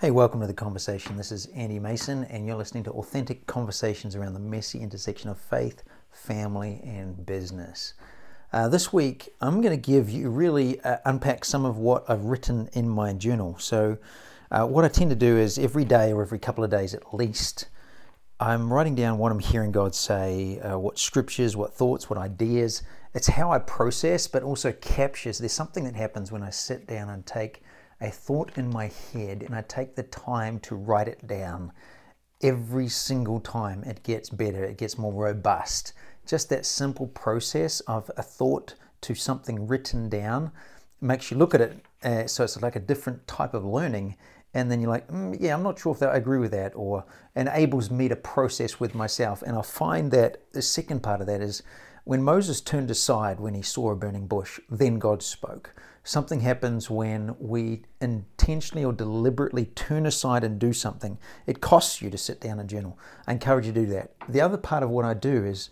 Hey, welcome to the conversation. This is Andy Mason, and you're listening to authentic conversations around the messy intersection of faith, family, and business. Uh, this week, I'm going to give you really uh, unpack some of what I've written in my journal. So, uh, what I tend to do is every day or every couple of days at least, I'm writing down what I'm hearing God say, uh, what scriptures, what thoughts, what ideas. It's how I process, but also captures. There's something that happens when I sit down and take a thought in my head and I take the time to write it down. Every single time it gets better, it gets more robust. Just that simple process of a thought to something written down makes you look at it. Uh, so it's like a different type of learning. And then you're like, mm, yeah, I'm not sure if I agree with that, or enables me to process with myself. And I find that the second part of that is when Moses turned aside when he saw a burning bush, then God spoke. Something happens when we intentionally or deliberately turn aside and do something. It costs you to sit down and journal. I encourage you to do that. The other part of what I do is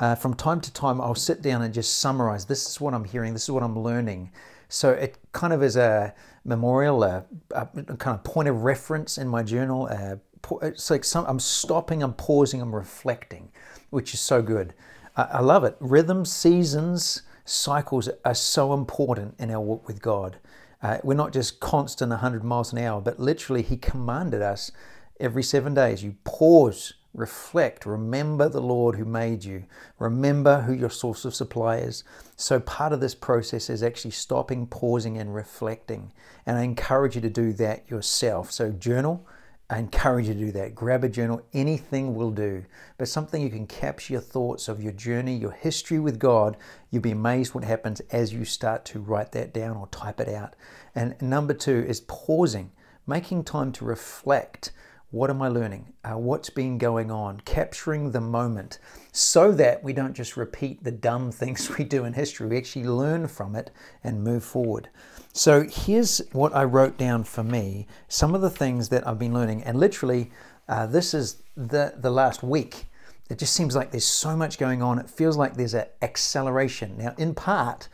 uh, from time to time, I'll sit down and just summarize this is what I'm hearing, this is what I'm learning. So it kind of is a memorial, a, a kind of point of reference in my journal. Uh, it's like some, I'm stopping, I'm pausing, I'm reflecting, which is so good. I, love it. Rhythms, seasons, cycles are so important in our walk with God. Uh, we're not just constant 100 miles an hour, but literally, He commanded us every seven days you pause, reflect, remember the Lord who made you, remember who your source of supply is. So, part of this process is actually stopping, pausing, and reflecting. And I encourage you to do that yourself. So, journal I encourage you to do that. Grab a journal, anything will do, but something you can capture your thoughts of your journey, your history with God. You'll be amazed what happens as you start to write that down or type it out. And number two is pausing, making time to reflect. What am I learning? Uh, what's been going on? Capturing the moment so that we don't just repeat the dumb things we do in history. We actually learn from it and move forward. So here's what I wrote down for me some of the things that I've been learning. And literally, uh, this is the, the last week. It just seems like there's so much going on. It feels like there's an acceleration. Now, in part,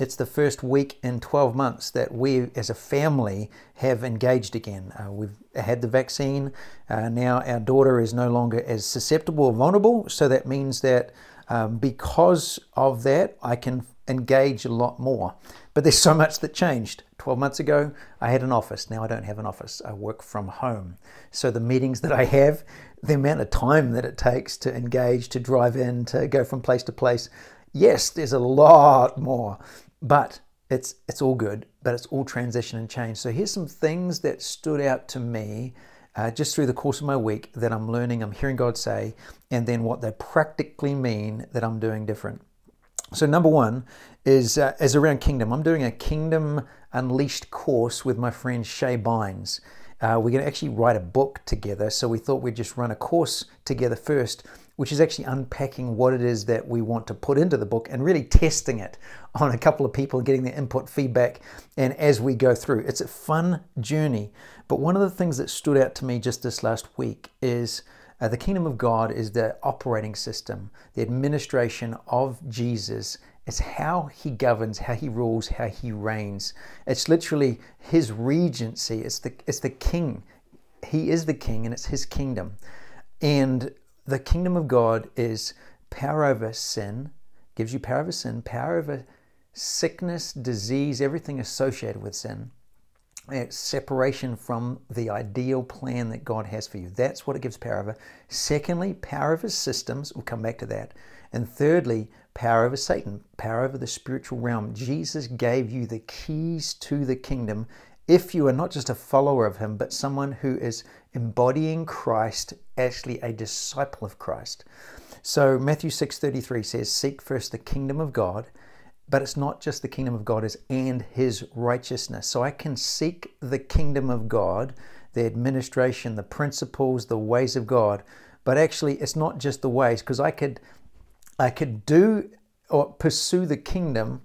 it's the first week in 12 months that we as a family have engaged again. Uh, we've had the vaccine. Uh, now our daughter is no longer as susceptible or vulnerable. So that means that um, because of that, I can engage a lot more. But there's so much that changed. 12 months ago, I had an office. Now I don't have an office. I work from home. So the meetings that I have, the amount of time that it takes to engage, to drive in, to go from place to place, yes, there's a lot more. But it's it's all good, but it's all transition and change. So here's some things that stood out to me uh, just through the course of my week that I'm learning, I'm hearing God say, and then what they practically mean that I'm doing different. So number one is uh, is around kingdom. I'm doing a Kingdom Unleashed course with my friend Shay Bynes. Uh, we're going to actually write a book together. So we thought we'd just run a course together first, which is actually unpacking what it is that we want to put into the book and really testing it on a couple of people, getting their input, feedback, and as we go through. It's a fun journey. But one of the things that stood out to me just this last week is uh, the kingdom of God is the operating system, the administration of Jesus. It's how he governs, how he rules, how he reigns. It's literally his regency. It's the it's the king. He is the king, and it's his kingdom. And the kingdom of God is power over sin, gives you power over sin, power over sickness, disease, everything associated with sin Uh, separation from the ideal plan that God has for you. That's what it gives power over. Secondly, power over systems. We'll come back to that. And thirdly, power over Satan, power over the spiritual realm. Jesus gave you the keys to the kingdom if you are not just a follower of him, but someone who is embodying Christ, actually a disciple of Christ. So Matthew 6:33 says, "Seek first the kingdom of God but it's not just the kingdom of God, is and his righteousness. So I can seek the kingdom of God, the administration, the principles, the ways of God, but actually it's not just the ways, because I could I could do or pursue the kingdom,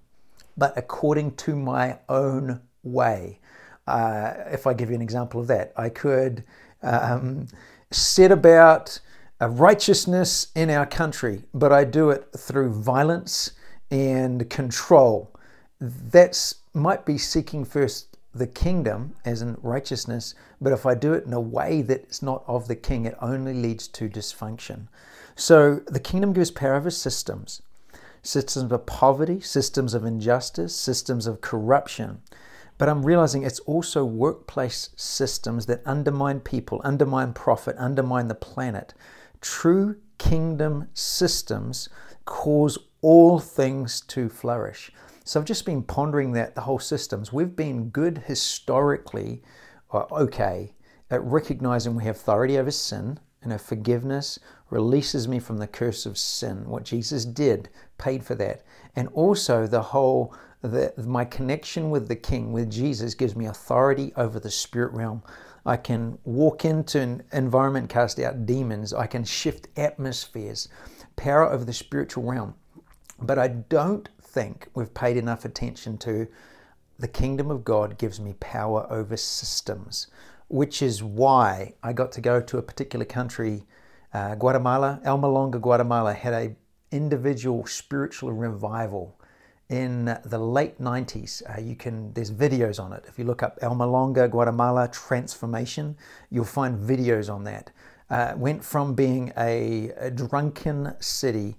but according to my own way. Uh, if I give you an example of that, I could um, set about a righteousness in our country, but I do it through violence and control. That's might be seeking first the kingdom, as in righteousness, but if I do it in a way that's not of the king, it only leads to dysfunction. So the kingdom gives power over systems systems of poverty, systems of injustice, systems of corruption. But I'm realizing it's also workplace systems that undermine people, undermine profit, undermine the planet. True kingdom systems cause all things to flourish. So I've just been pondering that the whole systems. We've been good historically, or okay, at recognizing we have authority over sin and our forgiveness releases me from the curse of sin. What Jesus did paid for that. And also the whole the, my connection with the King, with Jesus, gives me authority over the spirit realm. I can walk into an environment, cast out demons. I can shift atmospheres, power over the spiritual realm. But I don't think we've paid enough attention to the kingdom of God gives me power over systems, which is why I got to go to a particular country, uh, Guatemala. Almolonga, Guatemala had a individual spiritual revival in the late 90s. Uh, you can there's videos on it. If you look up Almolonga, Guatemala transformation, you'll find videos on that. Uh, went from being a, a drunken city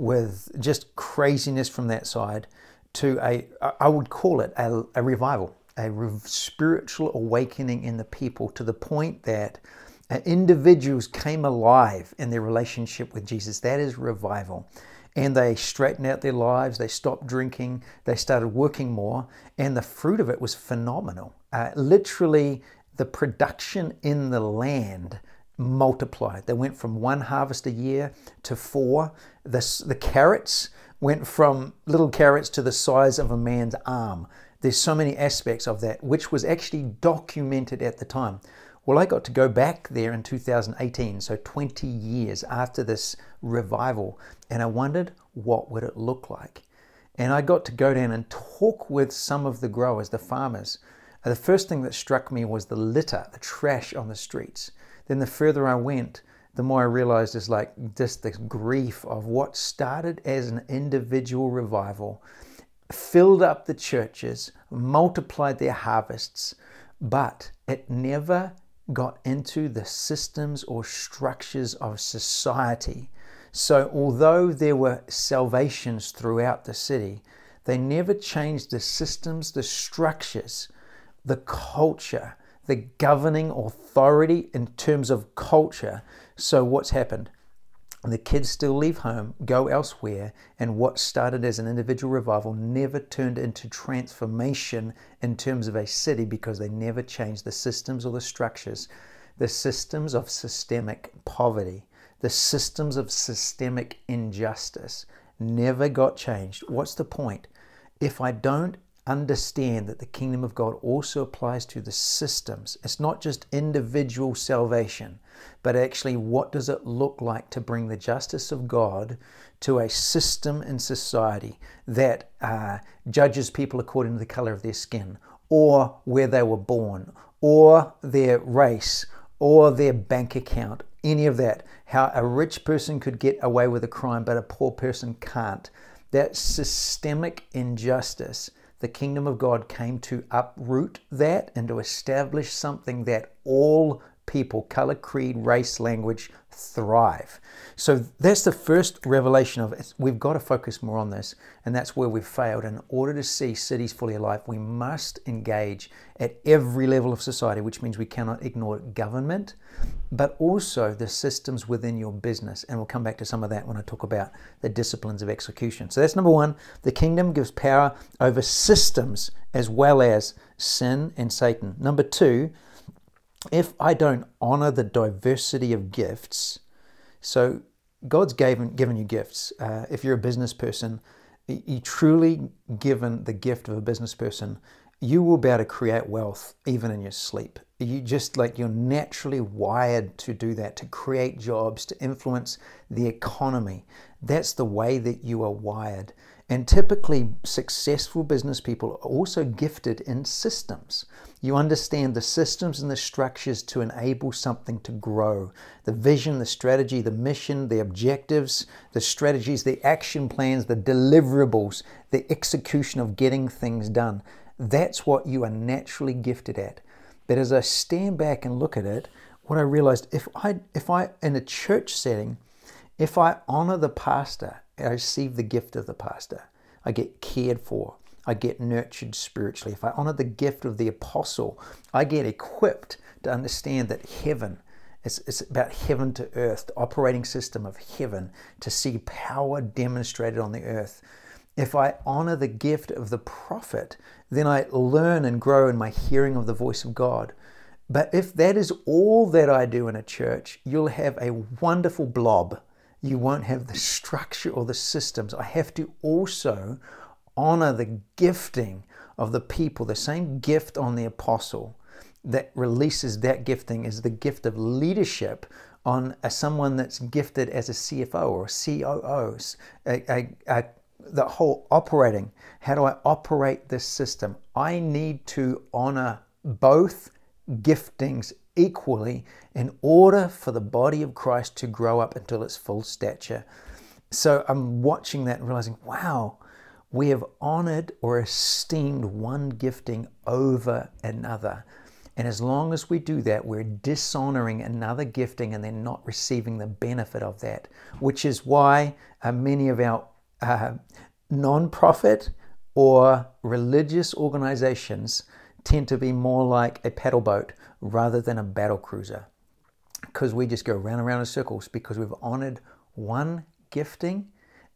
with just craziness from that side to a, I would call it a, a revival, a re- spiritual awakening in the people to the point that individuals came alive in their relationship with Jesus. That is revival. And they straightened out their lives, they stopped drinking, they started working more, and the fruit of it was phenomenal. Uh, literally, the production in the land multiplied. They went from one harvest a year to four. The, the carrots went from little carrots to the size of a man's arm. There's so many aspects of that, which was actually documented at the time. Well, I got to go back there in 2018, so 20 years after this revival, and I wondered what would it look like. And I got to go down and talk with some of the growers, the farmers. The first thing that struck me was the litter, the trash on the streets then the further I went, the more I realized it's like just the grief of what started as an individual revival filled up the churches, multiplied their harvests, but it never got into the systems or structures of society. So, although there were salvations throughout the city, they never changed the systems, the structures, the culture, the governing authority in terms of culture. So, what's happened? The kids still leave home, go elsewhere, and what started as an individual revival never turned into transformation in terms of a city because they never changed the systems or the structures. The systems of systemic poverty, the systems of systemic injustice never got changed. What's the point? If I don't understand that the kingdom of God also applies to the systems. It's not just individual salvation, but actually what does it look like to bring the justice of God to a system in society that uh, judges people according to the color of their skin, or where they were born, or their race, or their bank account, any of that. How a rich person could get away with a crime, but a poor person can't. That systemic injustice the kingdom of God came to uproot that and to establish something that all people, color, creed, race, language, thrive. So that's the first revelation of it. We've got to focus more on this, and that's where we've failed. In order to see cities fully alive, we must engage at every level of society, which means we cannot ignore government, but also the systems within your business. And we'll come back to some of that when I talk about the disciplines of execution. So that's number one. The kingdom gives power over systems as well as sin and Satan. Number two, if I don't honor the diversity of gifts, so God's given, given you gifts. Uh, if you're a business person, you truly given the gift of a business person, you will be able to create wealth even in your sleep. You just like you're naturally wired to do that, to create jobs, to influence the economy. That's the way that you are wired. And typically, successful business people are also gifted in systems. You understand the systems and the structures to enable something to grow the vision, the strategy, the mission, the objectives, the strategies, the action plans, the deliverables, the execution of getting things done. That's what you are naturally gifted at. But as I stand back and look at it, what I realized if I if I in a church setting, if I honor the pastor, I receive the gift of the pastor. I get cared for. I get nurtured spiritually. If I honor the gift of the apostle, I get equipped to understand that heaven it's, about heaven to earth, the operating system of heaven, to see power demonstrated on the earth. If I honor the gift of the prophet, then I learn and grow in my hearing of the voice of God. But if that is all that I do in a church, you'll have a wonderful blob. You won't have the structure or the systems. I have to also honor the gifting of the people, the same gift on the apostle that releases that gifting is the gift of leadership on a, someone that's gifted as a CFO or COO, a, a, a, the whole operating. How do I operate this system? I need to honor both giftings equally in order for the body of Christ to grow up until its full stature. So I'm watching that and realizing, wow, we have honored or esteemed one gifting over another. And as long as we do that, we're dishonoring another gifting and then not receiving the benefit of that, which is why uh, many of our uh, non profit or religious organizations tend to be more like a paddle boat rather than a battle cruiser. Because we just go round and round in circles because we've honored one gifting,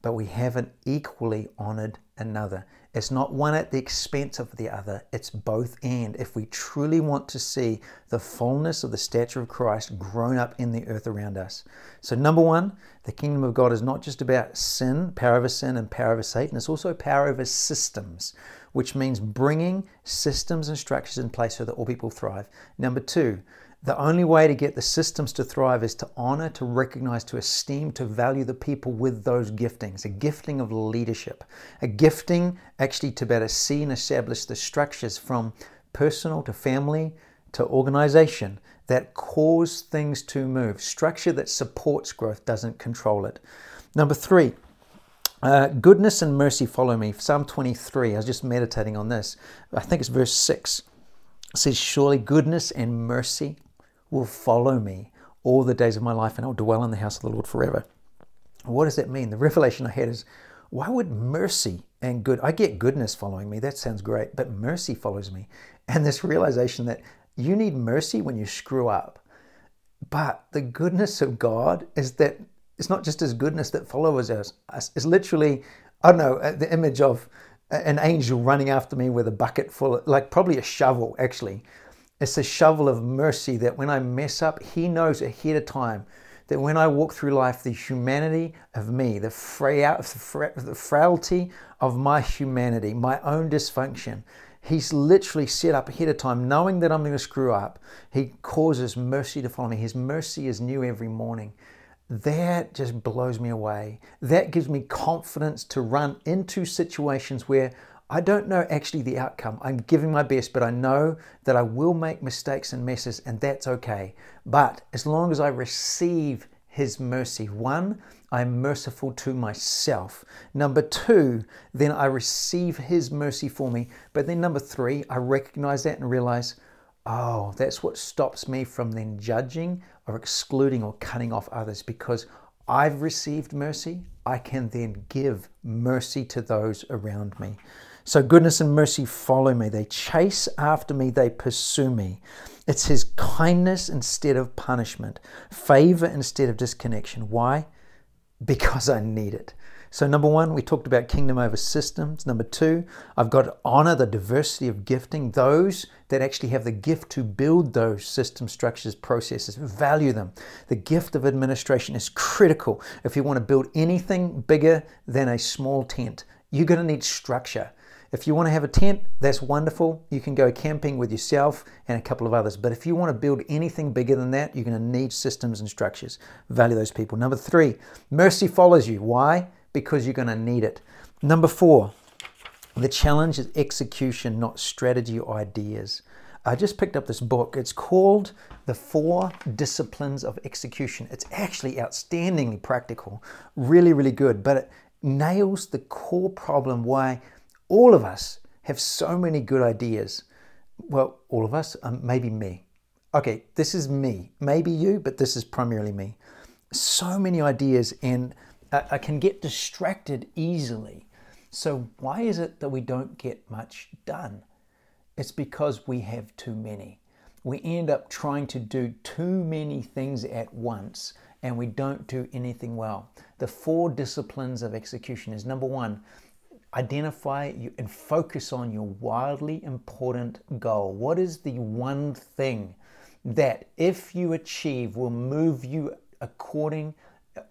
but we haven't equally honored another. It's not one at the expense of the other, it's both and. If we truly want to see the fullness of the stature of Christ grown up in the earth around us. So, number one, the kingdom of God is not just about sin, power over sin, and power over Satan, it's also power over systems, which means bringing systems and structures in place so that all people thrive. Number two, the only way to get the systems to thrive is to honor, to recognize, to esteem, to value the people with those giftings. A gifting of leadership, a gifting actually to better see and establish the structures from personal to family to organization that cause things to move. Structure that supports growth doesn't control it. Number three, uh, goodness and mercy follow me. Psalm 23, I was just meditating on this. I think it's verse 6. It says, Surely goodness and mercy will follow me all the days of my life, and I'll dwell in the house of the Lord forever. What does that mean? The revelation I had is why would mercy and good, I get goodness following me, that sounds great, but mercy follows me. And this realization that you need mercy when you screw up. But the goodness of God is that it's not just His goodness that follows us, it's literally, I don't know, uh, the image of an angel running after me with a bucket full, of, like probably a shovel actually, it's a shovel of mercy that when I mess up, He knows ahead of time that when I walk through life, the humanity of me, the, the frailty of my humanity, my own dysfunction, He's literally set up ahead of time, knowing that I'm going to screw up. He causes mercy to follow me. His mercy is new every morning. That just blows me away. That gives me confidence to run into situations where I don't know actually the outcome. I'm giving my best, but I know that I will make mistakes and messes, and that's okay. But as long as I receive His mercy, one, I'm merciful to myself. Number two, then I receive His mercy for me. But then number three, I recognize that and realize, oh, that's what stops me from then judging or excluding or cutting off others because I've received mercy. I can then give mercy to those around me. So goodness and mercy follow me. They chase after me. They pursue me. It's His kindness instead of punishment, favor instead of disconnection. Why? Because I need it. So, number one, we talked about kingdom over systems. Number two, I've got to honor the diversity of gifting, those that actually have the gift to build those system structures, processes, value them. The gift of administration is critical if you want to build anything bigger than a small tent. You're going to need structure. If you want to have a tent, that's wonderful. You can go camping with yourself and a couple of others. But if you want to build anything bigger than that, you're going to need systems and structures. Value those people. Number three, mercy follows you. Why? Because you're going to need it. Number four, the challenge is execution, not strategy or ideas. I just picked up this book. It's called The Four Disciplines of Execution. It's actually outstandingly practical, really, really good, but it nails the core problem why all of us have so many good ideas. Well, all of us, um, maybe me. Okay, this is me. Maybe you, but this is primarily me. So many ideas, and I, I can get distracted easily. So, why is it that we don't get much done? It's because we have too many. We end up trying to do too many things at once and we don't do anything well. The four disciplines of execution is number one, identify and focus on your wildly important goal. What is the one thing that, if you achieve, will move you according,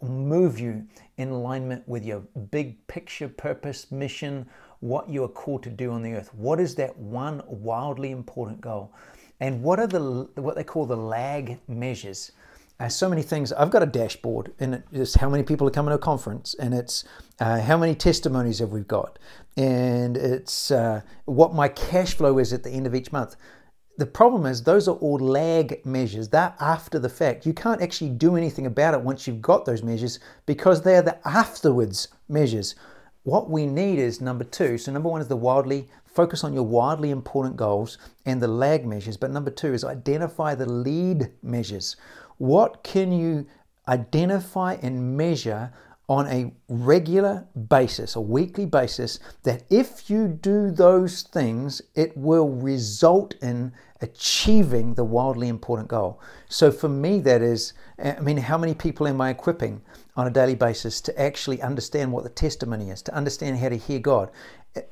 move you in alignment with your big picture, purpose, mission, what you are called to do on the earth? What is that one wildly important goal? And what are the what they call the lag measures? Uh, so many things. I've got a dashboard, and it's how many people are coming to a conference, and it's uh, how many testimonies have we got, and it's uh, what my cash flow is at the end of each month. The problem is those are all lag measures. They're after the fact. You can't actually do anything about it once you've got those measures because they're the afterwards measures. What we need is number two. So number one is the wildly focus on your wildly important goals and the lag measures. But number two is identify the lead measures. What can you identify and measure on a regular basis, a weekly basis, that if you do those things, it will result in achieving the wildly important goal. So for me, that is, I mean, how many people am I equipping on a daily basis to actually understand what the testimony is, to understand how to hear God?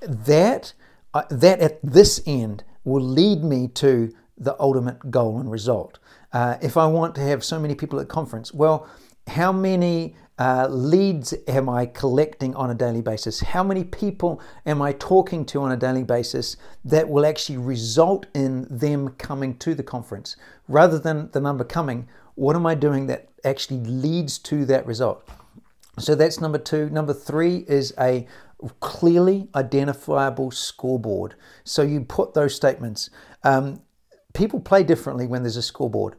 That, uh, that at this end will lead me to the ultimate goal and result. Uh, if I want to have so many people at conference, well, how many uh, leads am I collecting on a daily basis? How many people am I talking to on a daily basis that will actually result in them coming to the conference? Rather than the number coming, what am I doing that actually leads to that result? So that's number two. Number three is a clearly identifiable scoreboard. So you put those statements. Um, people play differently when there's a scoreboard.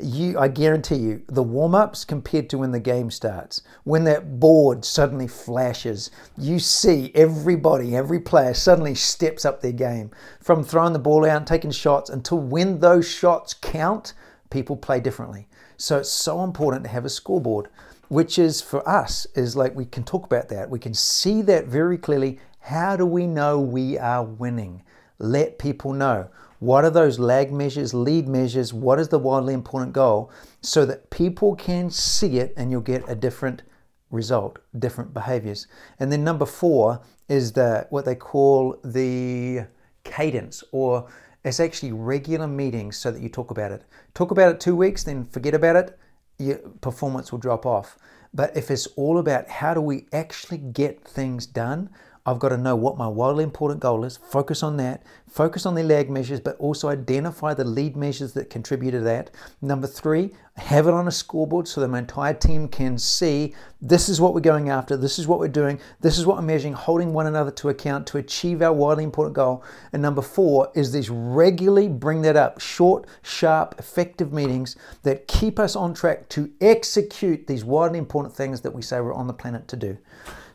You, I guarantee you, the warm ups compared to when the game starts, when that board suddenly flashes, you see everybody, every player suddenly steps up their game from throwing the ball out, taking shots until when those shots count, people play differently. So it's so important to have a scoreboard, which is for us, is like we can talk about that. We can see that very clearly. How do we know we are winning? Let people know. What are those lag measures, lead measures? What is the wildly important goal? So that people can see it and you'll get a different result, different behaviors. And then number four is the what they call the cadence, or it's actually regular meetings so that you talk about it. Talk about it two weeks, then forget about it, your performance will drop off. But if it's all about how do we actually get things done, I've got to know what my wildly important goal is, focus on that, focus on the lag measures, but also identify the lead measures that contribute to that. Number three, have it on a scoreboard so that my entire team can see this is what we're going after, this is what we're doing, this is what we're measuring, holding one another to account to achieve our wildly important goal. And number four is this regularly bring that up, short, sharp, effective meetings that keep us on track to execute these wildly important things that we say we're on the planet to do.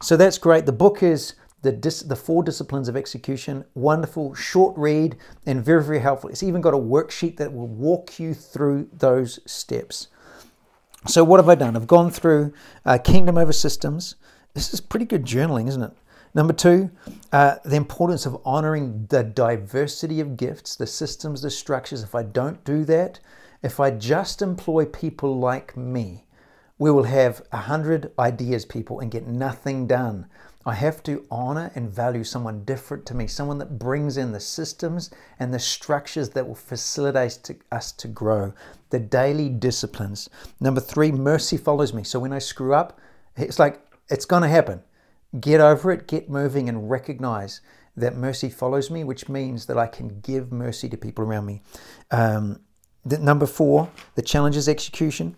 So that's great. The book is the, dis, the four disciplines of execution. Wonderful, short read, and very, very helpful. It's even got a worksheet that will walk you through those steps. So, what have I done? I've gone through uh, Kingdom over Systems. This is pretty good journaling, isn't it? Number two, uh, the importance of honoring the diversity of gifts, the systems, the structures. If I don't do that, if I just employ people like me, we will have a hundred ideas, people, and get nothing done. I have to honor and value someone different to me, someone that brings in the systems and the structures that will facilitate us to grow, the daily disciplines. Number three, mercy follows me. So when I screw up, it's like it's going to happen. Get over it, get moving, and recognize that mercy follows me, which means that I can give mercy to people around me. Um, the, number four, the challenge is execution.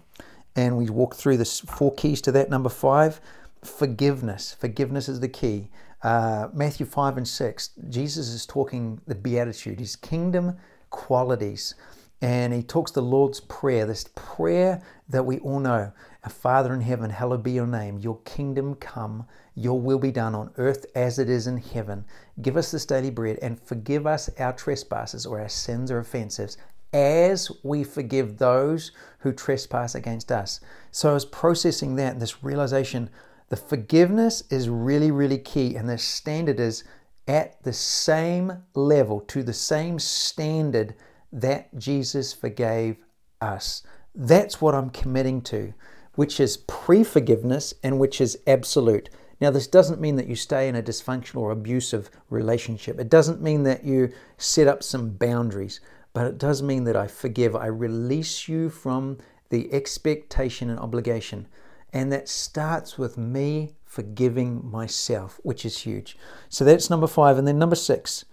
And we walk through the four keys to that. Number five, forgiveness. Forgiveness is the key. Uh, Matthew 5 and 6, Jesus is talking the Beatitude, his kingdom qualities. and he talks the Lord's Prayer, this prayer that we all know. Our Father in heaven, hallowed be your name. Your kingdom come, your will be done on earth as it is in heaven. Give us this daily bread and forgive us our trespasses or our sins or offenses as we forgive those who trespass against us. So I was processing that, this realization, the forgiveness is really, really key, and the standard is at the same level, to the same standard that Jesus forgave us. That's what I'm committing to, which is pre forgiveness and which is absolute. Now, this doesn't mean that you stay in a dysfunctional or abusive relationship. It doesn't mean that you set up some boundaries, but it does mean that I forgive. I release you from the expectation and obligation. And that starts with me forgiving myself, which is huge. So that's number five. And then number six,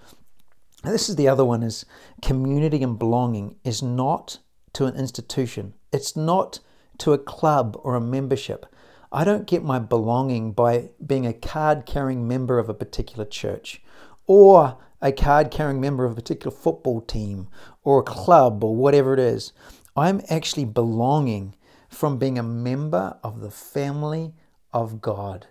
this is the other one is community and belonging is not to an institution. It's not to a club or a membership. I don't get my belonging by being a card carrying member of a particular church or a card carrying member of a particular football team or a club or whatever it is. I'm actually belonging from being a member of the family of God.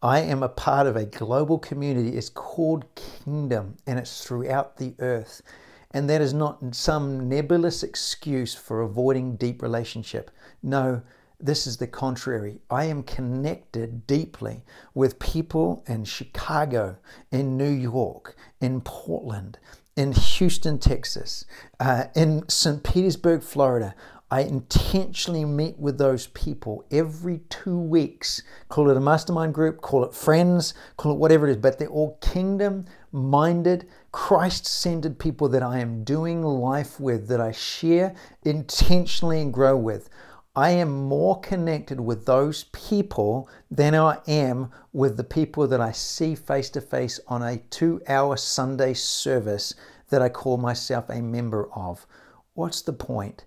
I am a part of a global community. It's called Kingdom and it's throughout the earth. And that is not some nebulous excuse for avoiding deep relationship. No, this is the contrary. I am connected deeply with people in Chicago, in New York, in Portland, in Houston, Texas, uh, in St. Petersburg, Florida. I intentionally meet with those people every two weeks. Call it a mastermind group, call it friends, call it whatever it is, but they're all kingdom minded, Christ centered people that I am doing life with, that I share intentionally and grow with. I am more connected with those people than I am with the people that I see face to face on a two hour Sunday service that I call myself a member of. What's the point?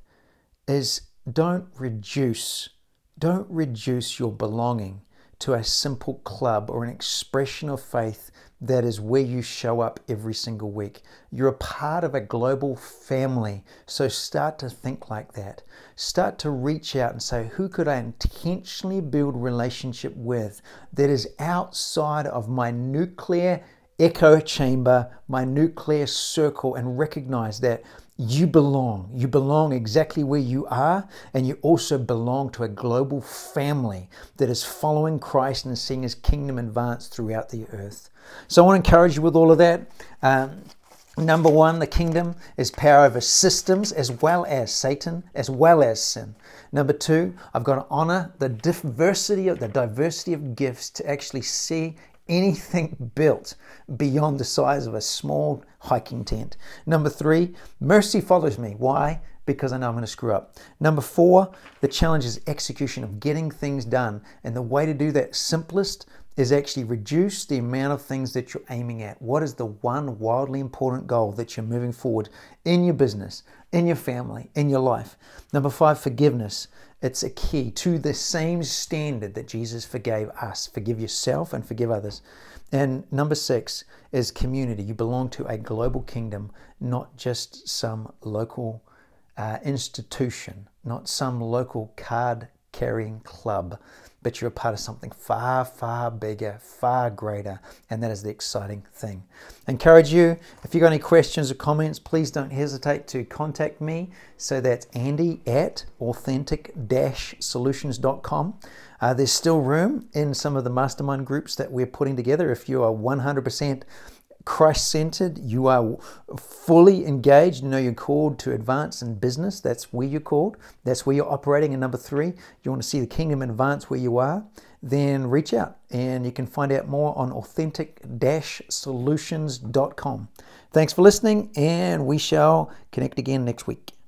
Is don't reduce, don't reduce your belonging to a simple club or an expression of faith that is where you show up every single week. You're a part of a global family. So start to think like that. Start to reach out and say, who could I intentionally build relationship with that is outside of my nuclear echo chamber, my nuclear circle, and recognize that you belong. You belong exactly where you are, and you also belong to a global family that is following Christ and seeing his kingdom advance throughout the earth. So I want to encourage you with all of that. Um, number one, the kingdom is power over systems as well as Satan, as well as sin. Number two, I've got to honor the diversity of the diversity of gifts to actually see anything built beyond the size of a small hiking tent. Number three, mercy follows me. Why? Because I know I'm going to screw up. Number four, the challenge is execution of getting things done. And the way to do that simplest is actually reduce the amount of things that you're aiming at. What is the one wildly important goal that you're moving forward in your business, in your family, in your life? Number five, forgiveness. It's a key to the same standard that Jesus forgave us. Forgive yourself and forgive others. And number six is community. You belong to a global kingdom, not just some local uh, institution, not some local card carrying club but you're a part of something far, far bigger, far greater, and that is the exciting thing. I encourage you, if you've got any questions or comments, please don't hesitate to contact me. So that's Andy at authentic solutions.com. Uh, there's still room in some of the mastermind groups that we're putting together. If you are 100% Christ centered, you are fully engaged, you know you're called to advance in business. That's where you're called, that's where you're operating. And number three, you want to see the kingdom advance where you are, then reach out and you can find out more on authentic solutions.com. Thanks for listening, and we shall connect again next week.